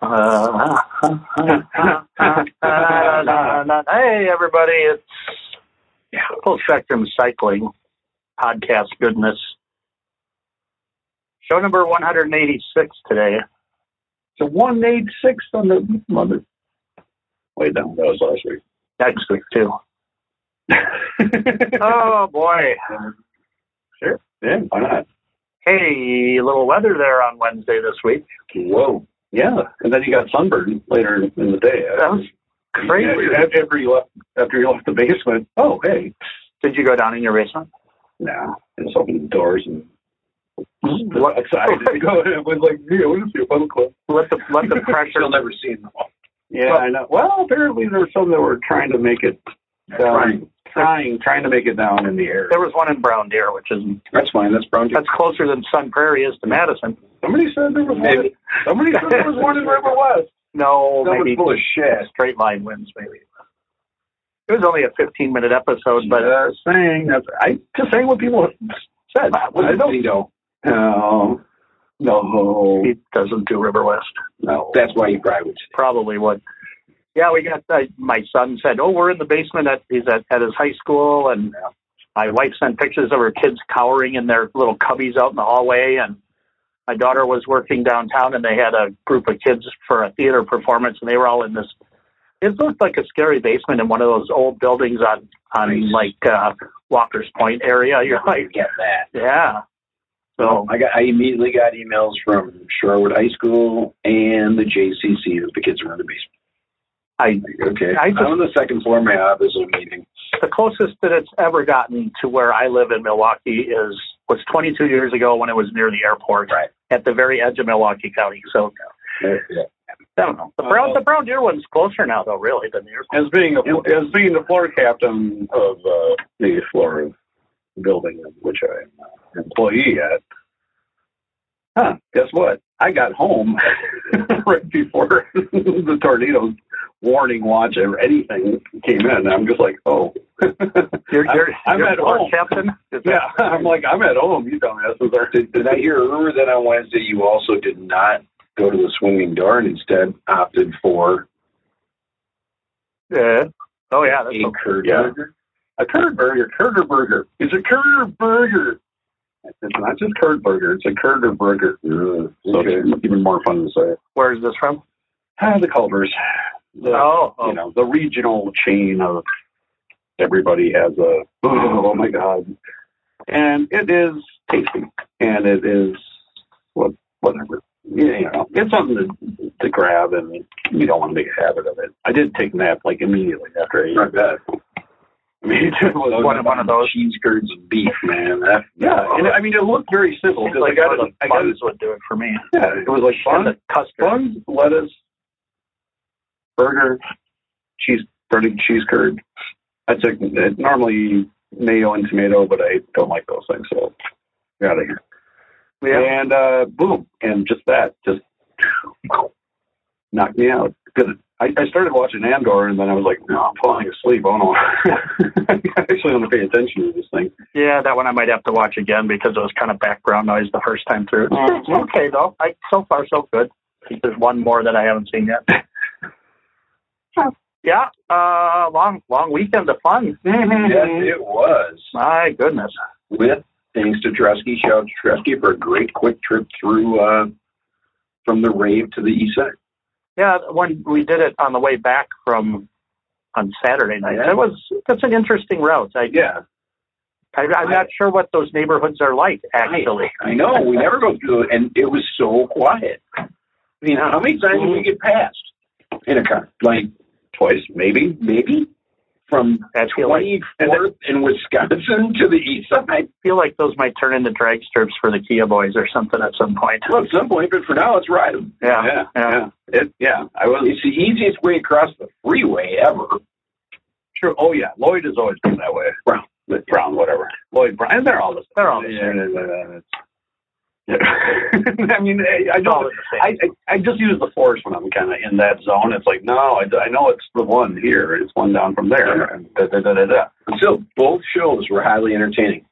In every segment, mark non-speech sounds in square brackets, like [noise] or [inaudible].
Uh, [laughs] hey, everybody. It's Full Spectrum Cycling Podcast Goodness. Show number 186 today. So one eight six on the mother. Wait, no, that was last week. Next week, too. [laughs] oh, boy. Sure. Yeah, why not? Hey, a little weather there on Wednesday this week. Whoa. Yeah, and then you got sunburned later in the day. That was crazy. Yeah, after you left, after you left the basement. Oh, hey. Did you go down in your basement? No, just open the doors and Let, outside. and go and was like, yeah, what is club? let the let the pressure. You'll never see them all. Yeah, I know. Well, apparently there were some that were trying to make it down, Trying. trying, trying to make it down in the air. There was one in Brown Deer, which is That's fine. That's brown. Deer. That's closer than Sun Prairie is to Madison. Somebody said there was one. Maybe. Somebody said there was one in River West. No, That was maybe full of shit. straight line wins, maybe. It was only a 15 minute episode, but uh, saying that's I just saying what people said. I don't know. No, no, he doesn't do River West. no. That's why you probably would. Probably would. Yeah, we got. Uh, my son said, "Oh, we're in the basement at he's at, at his high school," and my wife sent pictures of her kids cowering in their little cubbies out in the hallway, and my daughter was working downtown, and they had a group of kids for a theater performance, and they were all in this. It looked like a scary basement in one of those old buildings on on like uh, Walker's Point area. You're like, get that. yeah. So I got. I immediately got emails from Shorewood High School and the JCC that the kids were in the basement. I Okay. I just- I'm on the second floor. My office is meeting. the closest that it's ever gotten to where I live in Milwaukee is was 22 years ago when it was near the airport, Right. at the very edge of Milwaukee County. So Yeah. I don't know. The brown the brown deer one's closer now though, really, than the airport. As being a, as being the floor captain of uh, the floor building in which I am an employee at. Huh? Guess what? I got home [laughs] right before the tornado warning watch or anything came in. I'm just like, oh, [laughs] You're, you're, I'm, [laughs] I'm you're at home. captain. Yeah, I'm like, I'm at home. You dumbasses are. Did, did I hear a rumor that on Wednesday you also did not go to the swinging door and instead opted for Yeah. Oh yeah, that's a okay. curd Yeah. burger? A curd burger, curder burger. It's a curder burger. It's not just curd burger. It's a curder burger. So okay. it's even more fun to say. Where is this from? Ah, the Culvers. The, oh, oh. you know, the regional chain of everybody has a, oh my God. And it is tasty. And it is, what, whatever. You know, it's something to, to grab and you don't want to make a habit of it. I did take a nap like immediately after I ate. I bet. [laughs] I mean, it was One- one of those. cheese curds and beef, man. That, Yeah, and I mean, it looked very simple. Seems 'cause like I got it. I got it. would do it for me. Yeah, it was like And buns, lettuce, burger, cheese, breaded cheese curd. I took uh, normally mayo and tomato, but I don't like those things, so out of here. Yeah. And uh, boom, and just that just [laughs] knocked me out. Because I, I started watching Andor, and then I was like, no, I'm falling asleep. Oh [laughs] no, I actually want to pay attention to this thing. Yeah, that one I might have to watch again because it was kind of background noise the first time through. [laughs] It's okay though. I so far so good. I think there's one more that I haven't seen yet. [laughs] yeah, uh, long long weekend of fun. yes, it was. My goodness. With thanks to Tresky. Shout out to Tresky for a great quick trip through uh, from the rave to the east side. Yeah, when we did it on the way back from on Saturday night, it was that's an interesting route. I, Yeah, I I'm not sure what those neighborhoods are like actually. I know we never go through it, and it was so quiet. I mean, how many times did we get past in a car? Like twice maybe. maybe from I feel like 24th in Wisconsin to the east side. I feel like those might turn into drag strips for the Kia boys or something at some point. Well, at some point, but for now, let's ride them. Yeah, yeah, yeah. yeah. It, yeah. I was It's the easiest way across the freeway ever. True. Oh yeah, Lloyd has always been that way. Brown, Brown, whatever. Lloyd Brown. And they're all the same. They're all the yeah, yeah, yeah, yeah. [laughs] I mean, I, I It's all don't. I, I I just use the force when I'm kind of in that zone. It's like, no, I, I know it's the one here. It's one down from there. And da, da, da, da, da. Still, both shows were highly entertaining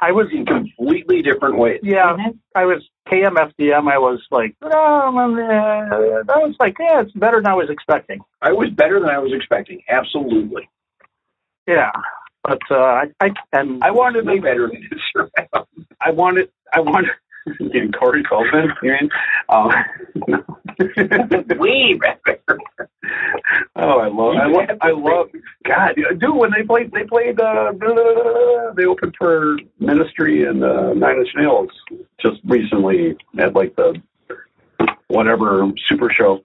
I was in completely different ways. yeah, I was KMFDM, I was like, oh, uh, I was like, yeah, it's better than I was expecting. I was better than I was expecting. Absolutely. Yeah, but uh, I, I and I wanted to better than this. [laughs] I wanted, I wanted, getting Corey Feldman, you mean? Um, [laughs] Way better. oh, I love, I love, I love, God, dude, when they played, they played, uh, they opened for Ministry and uh, Nine Inch Nails just recently at like the whatever super show.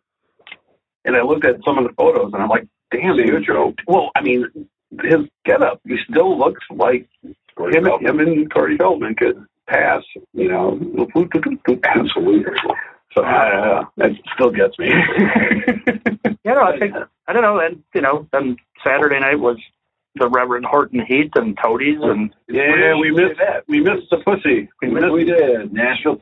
And I looked at some of the photos and I'm like, damn, dude. Well, I mean, his getup, he still looks like him, him and Corey Feldman could pass, you know. Absolutely. So uh, that still gets me. [laughs] you know, I think I don't know. And you know, then Saturday night was the Reverend Horton Heat and Toadies, and yeah, we missed that. We missed the pussy. We missed We did. Nashville.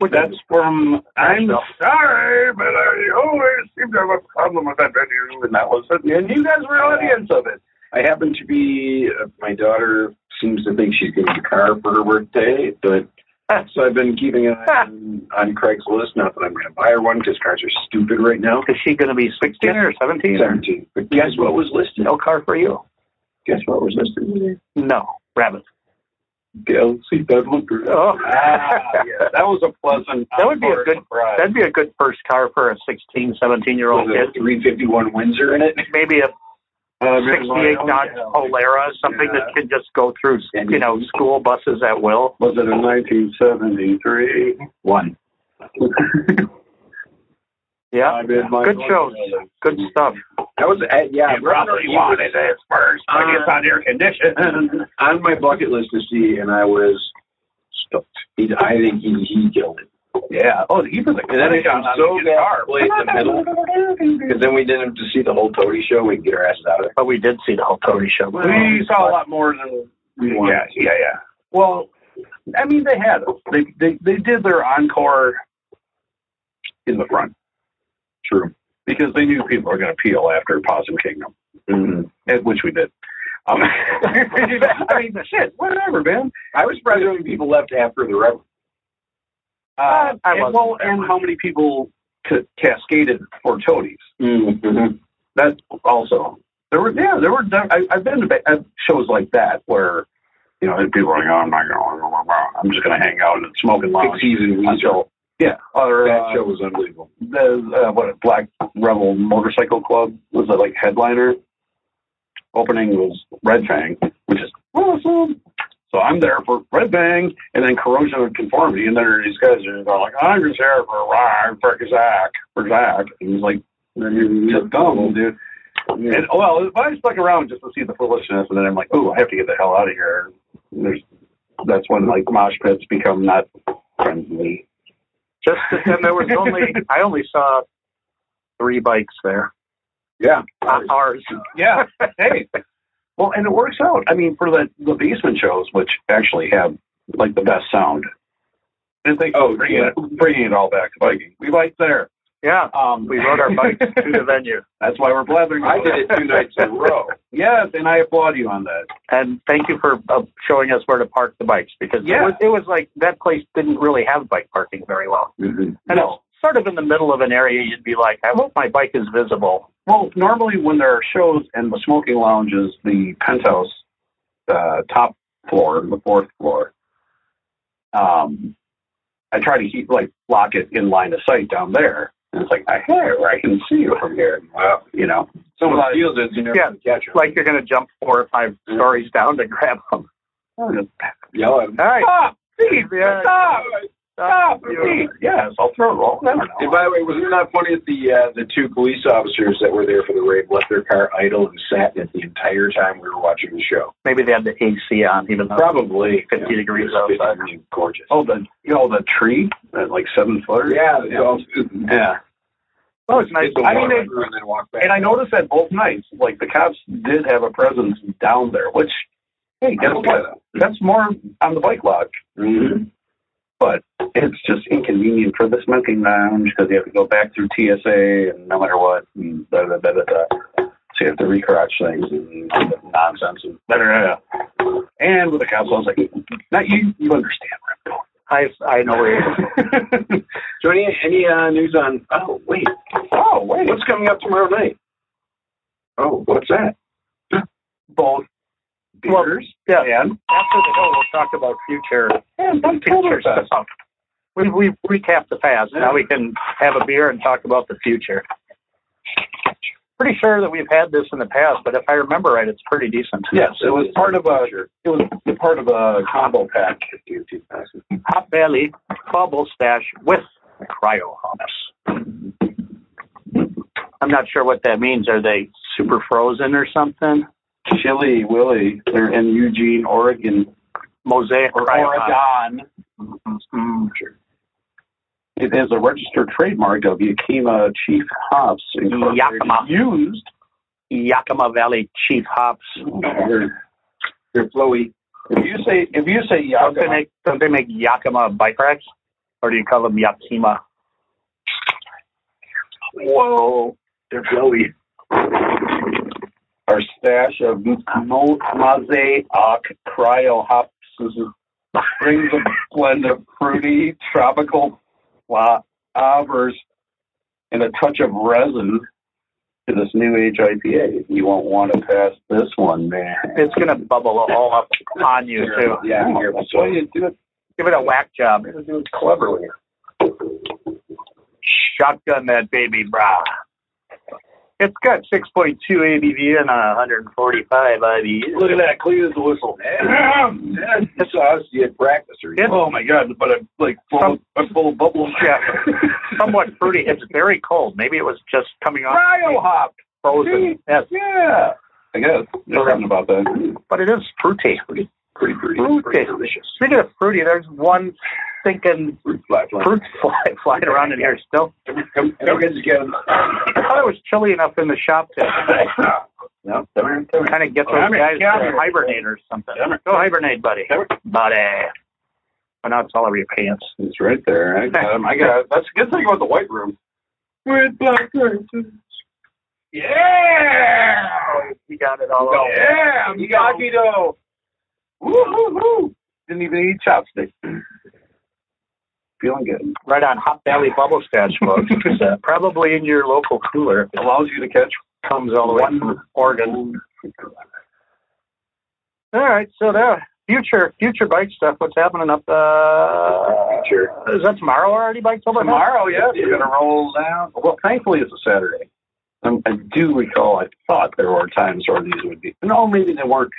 That's from I'm sorry, but I always seem to have a problem with that venue, and that was it. And you guys were audience of it. I happen to be, uh, my daughter seems to think she's getting a car for her birthday, but [laughs] so I've been keeping an eye on, on Craigslist. Not that I'm going to buy her one because cars are stupid right now. is she going to be sixteen or seventeen? or 17. But guess what was listed? No car for you. Guess what was listed? No, rabbit. Galaxy Bedlam. Oh. Ah, yeah, that was a pleasant. [laughs] That would be a good- surprise. That'd be a good first car for a 16, 17 year old Was kid. 351 Windsor in it? Maybe a 68 Dodge Polara, something that can just go through, you know, school buses at will. Was it in 1973? One. [laughs] Yeah, I'm in my good shows, good stuff. That was, uh, yeah. I probably wanted it first, but it's on air conditioned. [laughs] on my bucket list to see, and I was stoked. He, I think he, he killed it. Yeah. Oh, he was a And then it on was the so guitar. bad played in the middle. Because then we didn't have to see the whole Toady show. We could get our asses out of it. But we did see the whole Toady show. We saw a lot more than We yeah, wanted. yeah, yeah. Well, I mean, they had they they they did their encore in the front True. because they knew people were going to peel after Possum Kingdom, Mm-hmm. which we did. Um, [laughs] I mean, shit, whatever, man. I was surprised how many people left after the rev. Uh, well, and how many people ca- cascaded for toadies? Mm-hmm. That also there were yeah there were I, I've been to shows like that where you know people are like oh I'm not going I'm just going to hang out and smoke and lounge Weezer. until yeah or That uh, show was unbelievable. the uh, what Black Rebel Motorcycle Club was the like headliner. Opening was Red Fang, which is awesome. So I'm there for Red Fang and then Corrosion of Conformity, and then these guys are going like, I'm just here for a ride for Zach, for Zach. And he's like, just dumb, dude. And well, if I stuck around just to see the foolishness, and then I'm like, oh, I have to get the hell out of here. And there's that's when like mosh pits become not friendly. Just and there was only [laughs] I only saw three bikes there. Yeah. Not ours. Yeah. hey. Well, and it works out. I mean, for the the basement shows, which actually have like the best sound. And you Oh, bringing, yeah. it, bringing it all back to biking. We biked there. Yeah, Um, we rode our bikes to the [laughs] venue. That's why we're blathering. I did it two nights in a row. [laughs] Yes, and I applaud you on that. And thank you for uh, showing us where to park the bikes because it, was, it was like that place didn't really have bike parking very well. Mm-hmm. And it's sort of in the middle of an area you'd be like, I hope my bike is visible. Well, normally when there are shows and the smoking lounge is the penthouse uh, top floor, the fourth floor. Um, I try to keep like lock it in line of sight down there. And it's like I where I can see you from here. Wow. You know, Someone Well, feels it, you never yeah, can catch 'em. Like you're going to jump four or five stories down to grab them. Yell at 'em. [laughs] All right. Stop, Steve! Yeah. Stop! Stop! You- Steve! Yes, I'll throw it. Well, never know. And by the way, was it not funny that the uh, the two police officers that were there for the raid left their car idle and sat in it the entire time we were watching the show? Maybe they had the AC on, even though Probably 50 degrees It was outside. really Gorgeous. Oh, the you know the tree, that like seven footer. yeah, yeah. yeah. Well, it's nice. I mean, water it- and then walk back. And I noticed that both nights, like the cops did have a presence down there, which, hey, guess what? That's more on the bike log, Mhm. But it's just inconvenient for the smoking lounge because you have to go back through TSA and no matter what, and da da da da da. So you have to recrotch things and nonsense and da da. da. And with the cops, I was like, now you you understand where I'm going. I I know where he is. so any any uh, news on? Oh wait, Oh, wait. what's coming up tomorrow night? Oh, what's that? Well, yeah. and After the hill, we'll talk about future and future stuff. We we recapped the past. Now we can have a beer and talk about the future. Pretty sure that we've had this in the past, but if I remember right, it's pretty decent. Yes, it was part of a it was part of a combo pack. Hop Valley Bubble Stash with cryo hops. I'm not sure what that means. Are they super frozen or something? Chili Willy. They're in Eugene, Oregon. Mosaic Or cryo hops. Oregon. Mm. It is a registered trademark of Yakima Chief Hops Yakima. used. Yakima Valley Chief hops. They're, they're flowy. If you say if you say Don't they Yakima, make don't they make Yakima bike racks, or do you call them Yakima? whoa, They're flowy. Stash of Mosaic cryo hops brings a blend of fruity tropical flavors and a touch of resin to this new age IPA. You won't want to pass this one, man. It's gonna bubble all up on you too. Yeah, here, that's why you do it. Give it a whack job. Do it cleverly. Shotgun that baby, brah. It's got 6.2 ABV and 145 IBU. Look at that, clean as a whistle. [clears throat] That's you had practice or It's- Oh my god! But I'm like full, of, I'm full of bubbles. Yeah. Somewhat fruity. It's very cold. Maybe it was just coming off cryo hop. frozen. Yes, Yeah, I guess there's something about that. but it is fruity. Pretty pretty Fruity. pretty delicious. Speaking of fruity, there's one thinking Fruit fly fly. fruit fly [laughs] flying around in here still. Come get together. I thought it was chilly enough in the shop to No, come come kind of get those guys to hibernate or something. Go hibernate, buddy. Buddy. Oh, now it's all over your pants. It's right there. I got him. I got it. That's a good thing about the white room. With black curtains. Yeah! You got it all over. Yeah! You got Miyagi Do! Woo hoo hoo! Didn't even eat chopsticks. Feeling good. Right on Hop Valley Bubble Stash, folks. [laughs] It's, uh, probably in your local cooler. Allows you to catch Comes all the way from Oregon. All right, so the future future bike stuff. What's happening up? Uh, Future. Is that tomorrow already? Bike Tomorrow. Tomorrow, yes, we're gonna roll down. Well, thankfully it's a Saturday. Um, I do recall. I thought there were times where these would be. No, maybe they weren't.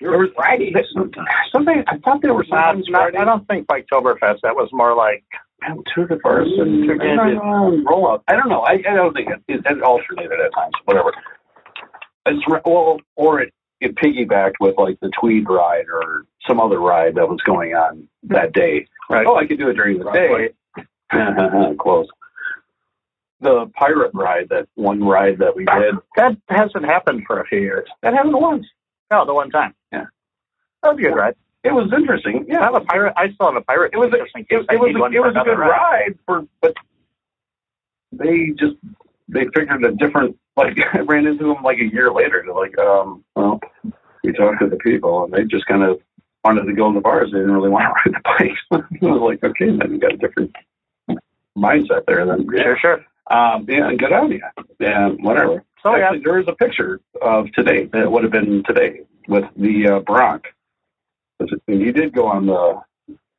There was Friday sometimes. Something I thought there were sometimes not. I don't think Biketoberfest. That was more like Tour de Force and de- roll out. I don't know. I, I don't think it, it, it alternated at times. Whatever. It's, re- well, or it, it piggybacked with like the Tweed ride or some other ride that was going on that day. Right. Oh, I could do it during the day. [laughs] Close. The pirate ride, that one ride that we did, that hasn't happened for a few years. that happened once. No, the one time. Yeah. That was a good ride. It was interesting. I Yeah, have a pirate. I still have a pirate. It was interesting. in it, it was a, it was a good ride for, but they just they figured a different. Like [laughs] I ran into them like a year later. They're like, um, well, we talked to the people and they just kind of wanted to go in the bars. They didn't really want to [laughs] ride the bikes. [laughs] I was like, okay, then you got a different mindset there. Then Sure, sure. um, yeah, good on you. Yeah, whatever. So yeah, there is a picture of today that would have been today with the uh, Bronc. And you did go on the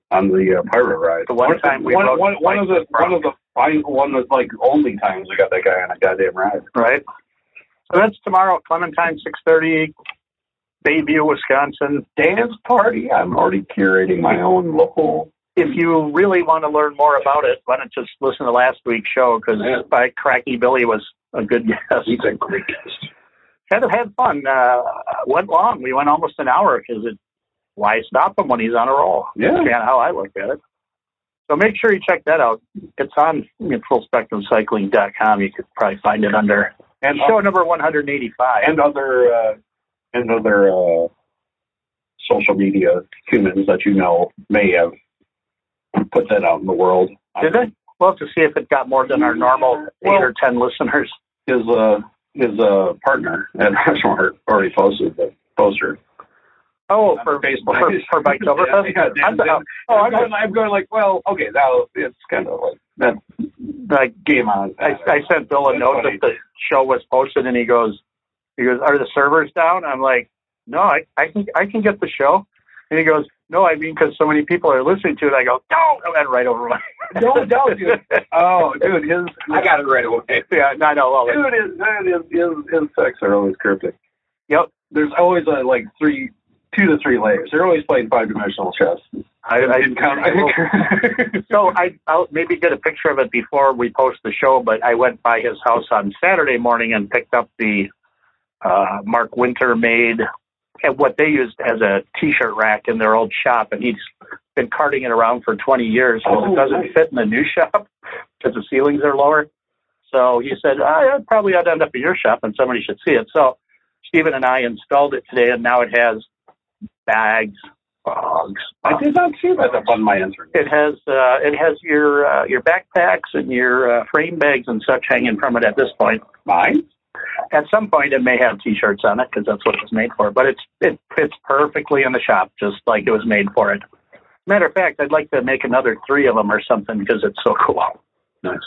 on the uh, pirate ride. The one time we one, rode one, one of the one of the fine one of like only times we got that guy on a goddamn ride. right. So that's tomorrow, Clementine, six thirty, Bayview, Wisconsin. Dance party. I'm already curating my own local. If you really want to learn more about it, why don't just listen to last week's show because Yeah. by Cracky Billy was a good [laughs] guest. He's a great guest. Had a had fun. Uh, went long. We went almost an hour because it. Why stop him when he's on a roll? Yeah. That's kind of how I look at it. So make sure you check that out. It's on fullspectrumcycling.com. You could probably find it under And show number 185. and other uh, and other uh, social media humans that you know may have put that out in the world. Did they? We'll have to see if it got more than our normal Well- eight or ten listeners. his uh his uh partner at [laughs] Rushmore already posted the poster. Oh, for Facebook. for, for [laughs] Biketoberfest. yeah, yeah, I'm, Dan- oh, I'm going, I'm going like, well, okay, now it's kind of like that like game on. I, I sent Bill a That's note funny. that the show was posted, and he goes, he goes, are the servers down? I'm like, no, I, I can I can get the show. And he goes, no, I mean because so many people are listening to it. I go, no, I went right over my. Don't, don't, dude. [laughs] Oh, dude, his I got it right away. [laughs] yeah, no, I know. Well, dude, his, his, his, his sex are always cryptic. Yep. There's always uh, like three, two to three layers. They're always playing five dimensional chess. I, I, In count- [laughs] so I, I'll maybe get a picture of it before we post the show. But I went by his house on Saturday morning and picked up the uh, Mark Winter made and what they used as a T-shirt rack in their old shop, and he's been carting it around for 20 years because Oh, it doesn't nice. fit in the new [laughs] shop because the ceilings are lower. So he said, oh, I'd probably ought to end up in your shop and somebody should see it. So Stephen and I installed it today, and now it has bags, bogs. I did not see that up on my Instagram. It has uh, it has your uh, your backpacks and your uh, frame bags and such hanging from it at this point. Mine? At some point, it may have T-shirts on it because that's what it's made for. But it's it fits perfectly in the shop, just like it was made for it. Matter of fact, I'd like to make another three of them or something because it's so cool. Nice.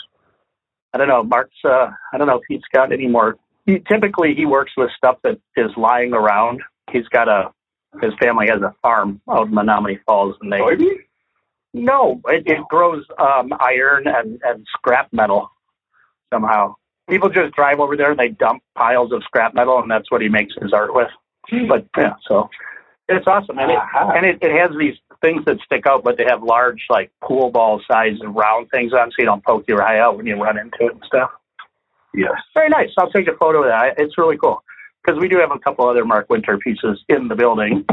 I don't know, Mark's. Uh, I don't know if he's got any more. He, typically, he works with stuff that is lying around. He's got a. His family has a farm out in Menomonee Falls, and they Soybean? no, it, it grows um, iron and, and scrap metal somehow. People just drive over there and they dump piles of scrap metal, and that's what he makes his art with. But yeah, so it's awesome, and it Aha. and it, it has these things that stick out, but they have large, like pool ball size round things on, so you don't poke your eye out when you run into it and stuff. Yes. Very nice. I'll take a photo of that. It's really cool because we do have a couple other Mark Winter pieces in the building.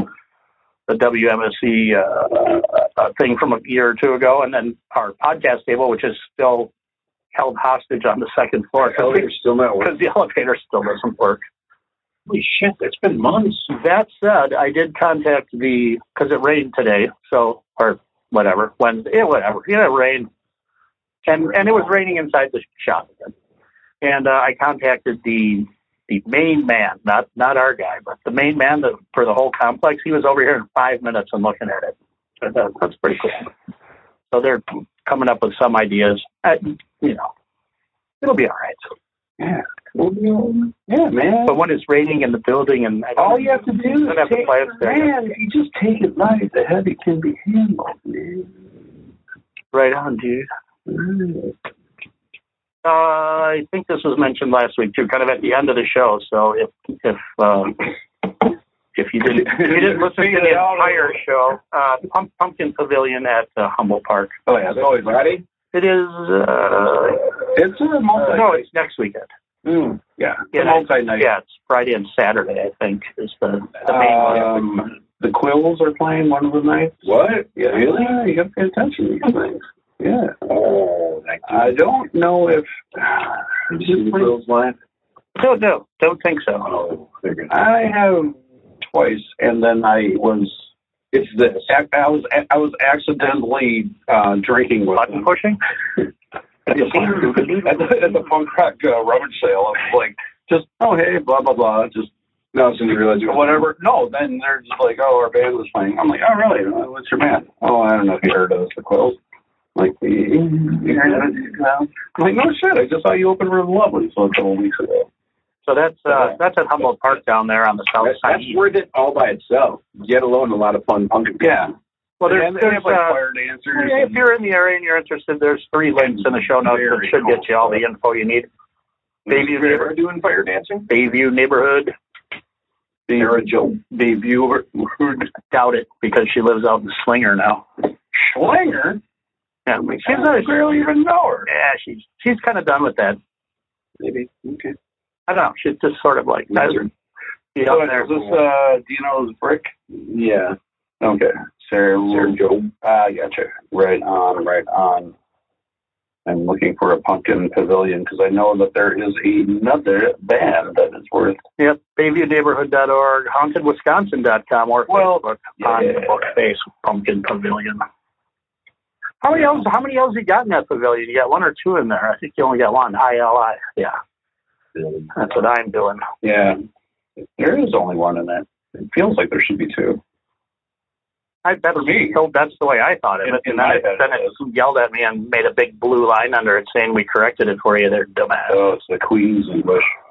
The WMSC uh, uh, thing from a year or two ago, and then our podcast table, which is still held hostage on the second floor Elevator's still not because the elevator still doesn't work. Holy shit, it's been months. That said, I did contact the because it rained today, so or whatever Wednesday, yeah, whatever. Yeah, it rained, and and it was raining inside the shop again. And uh, I contacted the the main man, not not our guy, but the main man that, for the whole complex. He was over here in five minutes and looking at it. That's pretty cool. So they're coming up with some ideas. Uh, you know, it'll be all right. Yeah. Yeah, man. But when it's raining in the building, and I don't All you have to do is have take, there. man, if you just take it light, the heavy can be handled, man. right on, dude. Mm. Uh, I think this was mentioned last week too, kind of at the end of the show. So if if um, if you didn't if you didn't listen to the entire show, uh, Pump, Pumpkin Pavilion at uh, Humboldt Park. Oh, yeah, it's always Friday? It is. Uh, It's a multi. no, it's next weekend. Mm, yeah, Yeah, multi night. Yeah, it's Friday and Saturday. I think is the the main one. Um, the Quills are playing one of the nights. What? Yeah, Really? Yeah, you got to pay attention to these things. Yeah. Oh, thank you. I don't know if [sighs] Did you see the Quills live? No, no, don't think so. Oh, they're good. I have twice, and then I was It's this. I was I was accidentally uh, drinking with Button them. pushing. at the, at the, at the punk rock uh, rummage sale. I was like, just oh hey, blah blah blah, just No, so you realize you whatever. No, then they're just like, oh, our band was playing. I'm like, oh really? Uh, What's your band? Oh, I don't know if you heard of us, the Quills. Like, "Mm, you heard of us, the Quills?" I'm like, no shit. I just saw you open River Lovely so a couple weeks ago. So that's uh, that's at Humboldt Park down there on the south side. that's worth it all by itself. Get alone a lot of fun pumpkin. Yeah. Well, there's, and they there's like uh, fire dancers. Yeah, if you're in the area and you're interested, there's three links in the show notes that should get you all the info you need. Bayview neighborhood, doing fire dancing? Bayview neighborhood. Sarah Joe Bayview, doubt it because she lives out in Slinger now. Slinger. Yeah, she's She's. I barely even know her. Yeah, she's she's kind of done with that. Maybe. Okay. I don't know. She's just sort of like Nice. be So out there. is this uh, Dino's brick? Yeah. Okay. Sarah, Sarah Joe. Ah, gotcha. Right on, right on. I'm looking for a pumpkin pavilion because I know that there is another band that is worth. Yep, BayviewNeighborhood.org, HauntedWisconsin.com, or Well, Facebook on the book face Pumpkin Pavilion. How many L's? How many L's you got in that pavilion? You got one or two in there? I think you only got one. I L I. Yeah, that's what I'm doing. Yeah, there is only one in that. It feels like there should be two. I that's For me. so that's the way I thought In- it. in And then it, then it it yelled at me and made a big blue line under it saying we corrected it for you there, dumbass. Oh, it's the Queens and Bush. [laughs]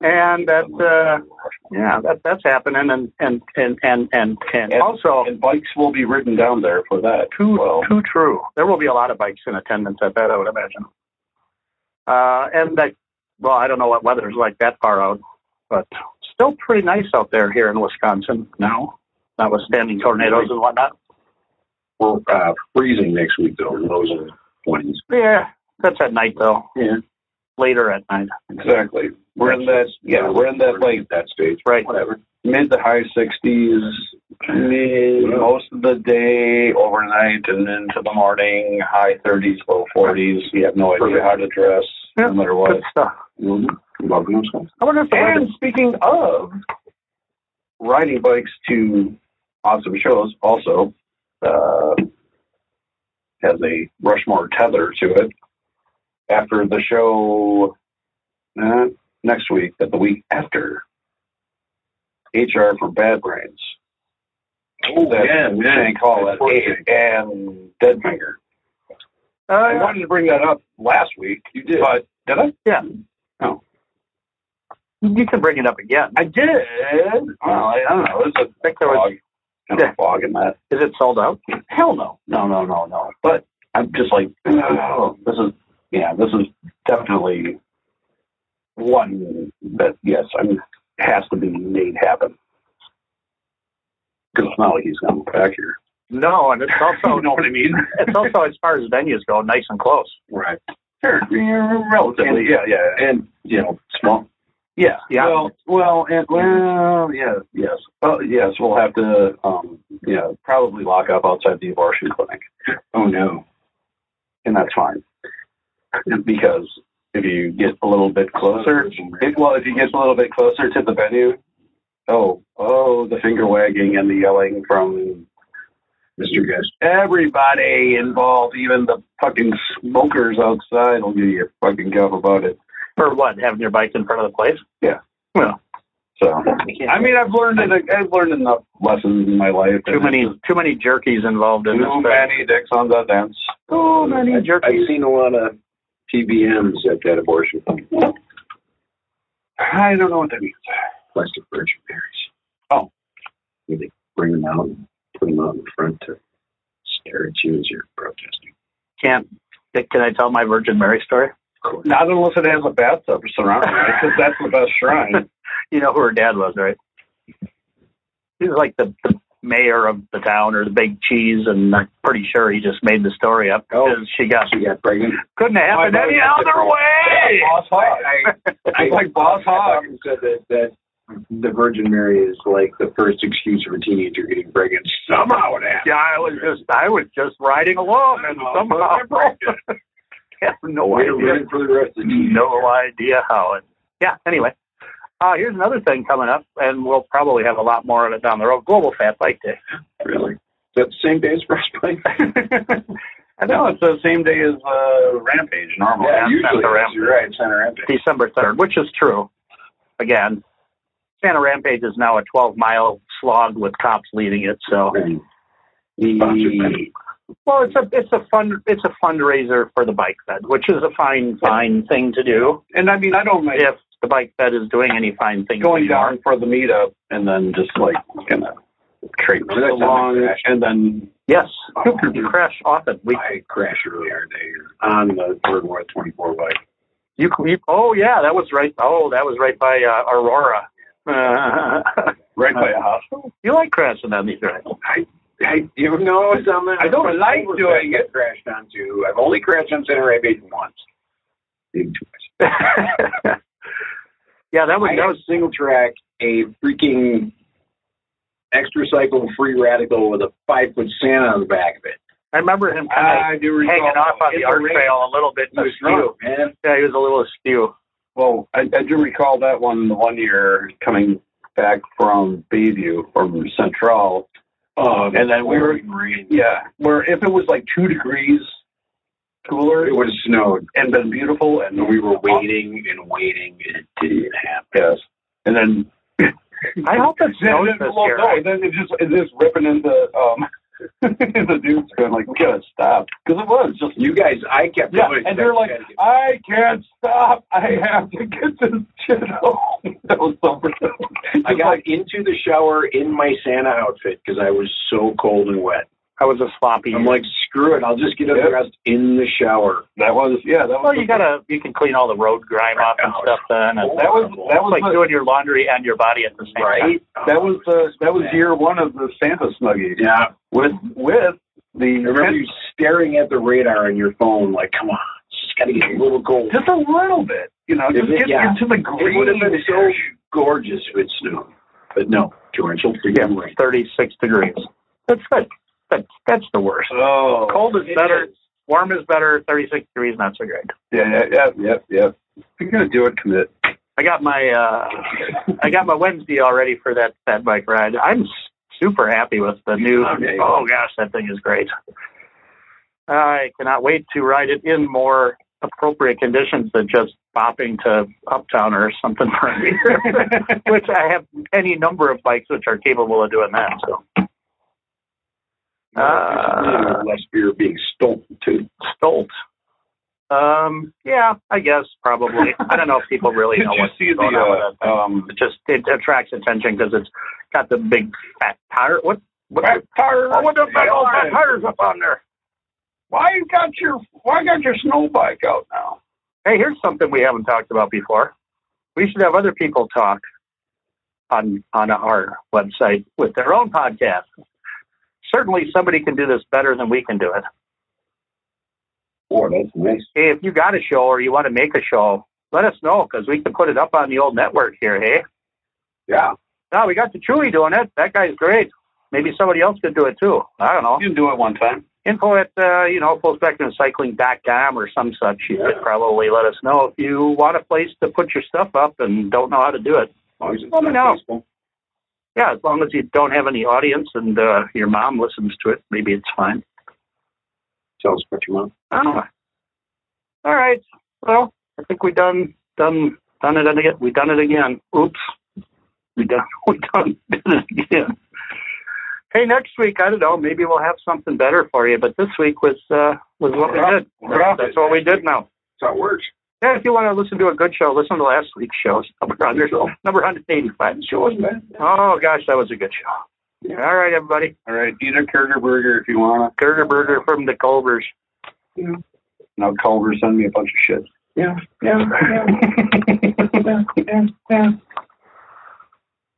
and that uh yeah, that that's happening and and and and and, and, And- also and bikes will be written down there for that. too well. too true. There will be a lot of bikes in attendance at that, I would imagine. Uh and that well, I don't know what weather's like that far out, but still pretty nice out there here in Wisconsin now, notwithstanding tornadoes and whatnot. We're uh, freezing next week though, lows in twenties. Yeah, that's at night though. Yeah. Later at night. Exactly. We're in that. Yeah, we're in that like that stage. Right. Whatever. mid to high sixties most of the day, overnight, and into the morning. High thirties, low forties. You have no idea how to dress, Yeah, no matter what. Good stuff. Mm-hmm. Love. I wonder if And speaking of riding bikes to awesome shows, also uh, has a Rushmore tether to it. After the show uh, next week, but the week after, HR for Bad Brains. Oh, That yeah, yeah. That's at fortunate. and Deadfinger. I uh, wanted to bring that up last week. You did, but did I? yeah. No. You can bring it up again. I did. Well, I don't know. There's a I was fog, kind of fog in that. is it sold out? Hell no, no, no, no, no. But I'm just like, [clears throat] oh, this is, yeah, this is definitely one that yes, I mean, has to be made happen. Because it's not like he's coming back here. No, and it's [laughs] also you know what I mean? [laughs] it's also as far as venues go, nice and close. Right. Sure, yeah, relatively, yeah, yeah, And you know, small. yeah, Yeah. Well, well, and well, yeah, yes, well, yes. We'll have to, um, yeah, probably lock up outside the abortion clinic. Oh no. and that's fine. Because if you get a little bit closer, if, well, if you get a little bit closer to the venue, oh, oh, the finger wagging and the yelling from Mr. Guest. everybody involved, even the fucking smokers outside will give you a fucking guff about it. For what? Having your bike in front of the place? Yeah. Well, So, I mean, I've learned it. I've learned enough lessons in my life. too many too many jerkies involved in this. too many dicks on the dance. Too many I've, jerkies. I've seen a lot of TBMs at that abortion clinic. I don't know what that means. Plastic Virgin Marys. Oh. Where they bring them out and put them out in front to stare at you as you're protesting. Can't. Can I tell my Virgin Mary story? Of course. Not unless it has a bathtub surrounding it, because that's the best shrine. [laughs] You know who her dad was, right? He was like the, the mayor of the town or the big cheese, and I'm pretty sure he just made the story up Oh. because she got She got pregnant. couldn't have happened any other way. Boss Hog. I, [laughs] It's like Boss Hog. Said that, that the Virgin Mary is like the first excuse for a teenager getting pregnant. Somehow it happened. Yeah, I was just I was just riding along, and somehow [laughs] have no We're idea, for the rest of the no idea how. And yeah, anyway, uh, here's another thing coming up, and we'll probably have a lot more of it down the road. Global Fat Bike Day. Really? Is that the same day as Fresh Bike? [laughs] I know it's the same day as uh, Rampage normally. Yeah, usually. Rampage. You're right, Santa Rampage. December 3rd, which is true. Again, Santa Rampage is now a 12 mile slog with cops leading it. So, And The, well, it's a it's a fun it's a fundraiser for the bike fed, which is a fine fine thing to do. and I mean, I don't mind If the bike fed is doing any fine things, going anymore. down for the meetup and then just like kind of traipse Well, that's along, and then Yes, you crash often. We I crashed earlier today on the Birdwood 24 bike. you, you oh yeah, that was right. Oh, that was right by uh, Aurora. Uh, [laughs] right by a hospital. you like crashing on these, right? I, I, you know something? I don't like doing it. Crashed onto. I've only crashed on Santa Rampage once. Maybe [laughs] twice. yeah, that was I that was single track a freaking Xtracycle free radical with a five foot Santa on the back of it. I remember him kind of I do recall hanging off on the art rain. trail a little bit He was askew. drunk, man. Yeah, he was a little askew. Well, I, I do recall that one the one year coming back from Bayview from Central. Oh, And then we were- rain. Yeah, where if it was like two degrees cooler, It would have snowed, and been beautiful, and and we were waiting and waiting, and it didn't happen. Yes, and then I hope it [laughs] Then, snows then, this well, year. no, then it just it's just ripping into um [laughs] the dudes going like we gotta stop because it was just You guys, I kept yeah, going. and they're like I can't stop. I have to get this shit home. [laughs] That was so. I got into the shower in my Santa outfit because I was so cold and wet. I was a sloppy. I'm like, screw it. I'll just get Yeah. undressed in the shower. that was yeah that was well, you gotta you can clean all the road grime off and stuff then. And that was that it's was like the- doing your laundry and your body at the same time. Right? that was uh, that was year one of the Santa Snuggie Yeah. with with the I remember you staring at the radar on your phone, like, come on, it's just got to get a little gold. just a little bit, you know, just it- get yeah. into the green. It green. would have been so gorgeous if it snowed. But no, torrential Yeah, freaking rain. 36 degrees. That's good. That's that's the worst. Oh, Cold is better. is. Warm is better. 36 degrees not so great. yeah, yeah, yeah, yeah, yeah. If you're gonna do it, commit. I got my uh I got my Wednesday already for that that bike ride. I'm super happy with the new. Okay. Oh gosh, that thing is great. I cannot wait to ride it in more appropriate conditions than just bopping to Uptown or something for me. [laughs] which I have any number of bikes which are capable of doing that. So Uh, less of being stolen too. Stolt. Um, yeah, I guess probably. I don't know if people really know what's see going on with the thing. uh, um? It just it attracts attention because it's got the big fat tire. What? What? Fat tire. Oh, what the fat tires up on there? Why you got your Why got your snow bike out now? Hey, here's something we haven't talked about before. We should have other people talk on on our website with their own podcast. Certainly, somebody can do this better than we can do it. Boy, that's nice. Hey, if you got a show or you want to make a show, let us know because we can put it up on the old network here. Hey, Yeah. no, we got the Chewy doing it. That guy's great. Maybe somebody else could do it too. I don't know. You can do it one time. info at uh, you know fullspectrumcycling.com or some such. You could Yeah. probably let us know if you want a place to put your stuff up and don't know how to do it. As as Let me know. Yeah, as long as you don't have any audience and uh, your mom listens to it, maybe it's fine. Tell us what you want. Oh. All right. Well, I think we done done done it again. We done it again. Oops. We done [laughs] we done did [laughs] it again. Hey, next week I don't know. Maybe we'll have something better for you. But this week was uh, was what we did. That's what we did now. That's how it works. Yeah, if you want to listen to a good show, listen to last week's show. Number 100, number 185. Show us, man. Oh gosh, that was a good show. Yeah. All right, everybody. All right, eat a Kurger burger if you want. Gerger Burger from the Culvers. Yeah. Now Culver send me a bunch of shit. Yeah, yeah, yeah, [laughs] yeah, yeah, yeah.